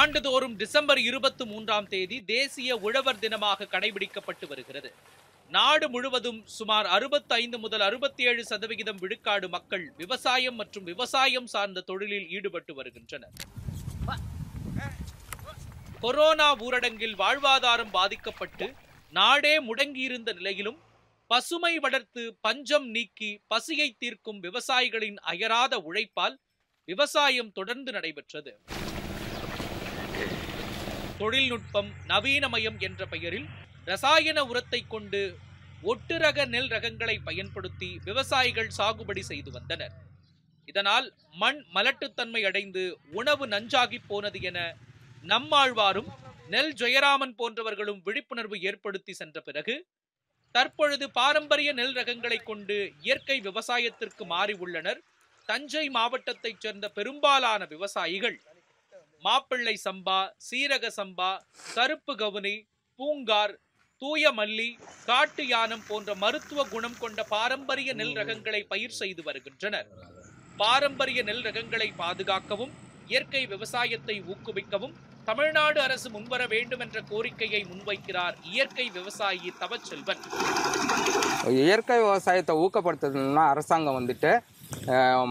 ஆண்டுதோறும் டிசம்பர் இருபத்தி மூன்றாம் தேதி தேசிய உழவர் தினமாக கடைபிடிக்கப்பட்டு வருகிறது. நாடு முழுவதும் சுமார் 65 முதல் 67% சதவிகிதம் விழுக்காடு மக்கள் விவசாயம் மற்றும் விவசாயம் சார்ந்த தொழிலில் ஈடுபட்டு வருகின்றனர். கொரோனா ஊரடங்கில் வாழ்வாதாரம் பாதிக்கப்பட்டு நாடே முடங்கியிருந்த நிலையிலும் பசுமை வளர்த்து பஞ்சம் நீக்கி பசியை தீர்க்கும் விவசாயிகளின் அயராத உழைப்பால் விவசாயம் தொடர்ந்து நடைபெற்றது. தொழில்நுட்பம் நவீனமயம் என்ற பெயரில் ரசாயன உரத்தை கொண்டு ஒட்டு ரக நெல் ரகங்களை பயன்படுத்தி விவசாயிகள் சாகுபடி செய்து வந்தனர். இதனால் மண் மலட்டுத்தன்மை அடைந்து உணவு நஞ்சாகி போனது என நம்மாழ்வாரும் நெல் ஜெயராமன் போன்றவர்களும் விழிப்புணர்வு ஏற்படுத்தி சென்ற பிறகு தற்பொழுது பாரம்பரிய நெல் ரகங்களை கொண்டு இயற்கை விவசாயத்திற்கு மாறி உள்ளனர். தஞ்சை மாவட்டத்தைச் சேர்ந்த பெரும்பாலான விவசாயிகள் மாப்பிள்ளை சம்பா சீரக சம்பா கருப்பு கவுனி பூங்கார் தூய மல்லி காட்டு யானம் போன்ற மருத்துவ குணம் கொண்ட பாரம்பரிய நெல் ரகங்களை பயிர் செய்து வருகின்றனர். பாரம்பரிய நெல் ரகங்களை பாதுகாக்கவும் இயற்கை விவசாயத்தை ஊக்குவிக்கவும் தமிழ்நாடு அரசு முன்வர வேண்டும் என்ற கோரிக்கையை முன்வைக்கிறார் இயற்கை விவசாயி தவச்செல்வன். இயற்கை விவசாயத்தை ஊக்கப்படுத்தணும்னா அரசாங்கம் வந்துட்டு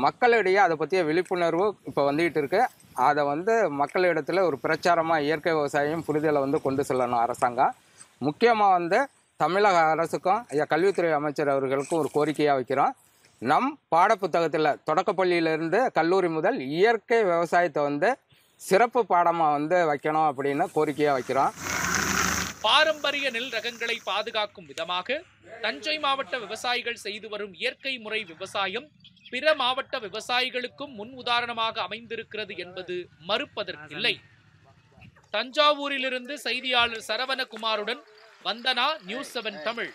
மக்களிடையே அதை பற்றிய விழிப்புணர்வு இப்போ வந்துகிட்டு இருக்கு. அதை வந்து மக்களிடத்தில் ஒரு பிரச்சாரமாக இயற்கை விவசாயம் புரிதலை வந்து கொண்டு செல்லணும் அரசாங்கம். முக்கியமாக வந்து தமிழக அரசுக்கும் கல்வித்துறை அமைச்சர் அவர்களுக்கும் ஒரு கோரிக்கையாக வைக்கிறோம். நம் பாடப்புத்தகத்தில் தொடக்கப்பள்ளியிலேருந்து கல்லூரி முதல் இயற்கை விவசாயத்தை வந்து சிறப்பு பாடமாக வந்து வைக்கணும் அப்படின்னு கோரிக்கையாக வைக்கிறோம். பாரம்பரிய நெல் ரகங்களை பாதுகாக்கும் விதமாக தஞ்சை மாவட்ட விவசாயிகள் செய்து வரும் இயற்கை முறை விவசாயம் பிற மாவட்ட விவசாயிகளுக்கும் முன் உதாரணமாக அமைந்திருக்கிறது என்பது மறுப்பதற்கில்லை. தஞ்சாவூரிலிருந்து செய்தியாளர் சரவணகுமாருடன் வந்தனா நியூஸ் செவன் தமிழ்.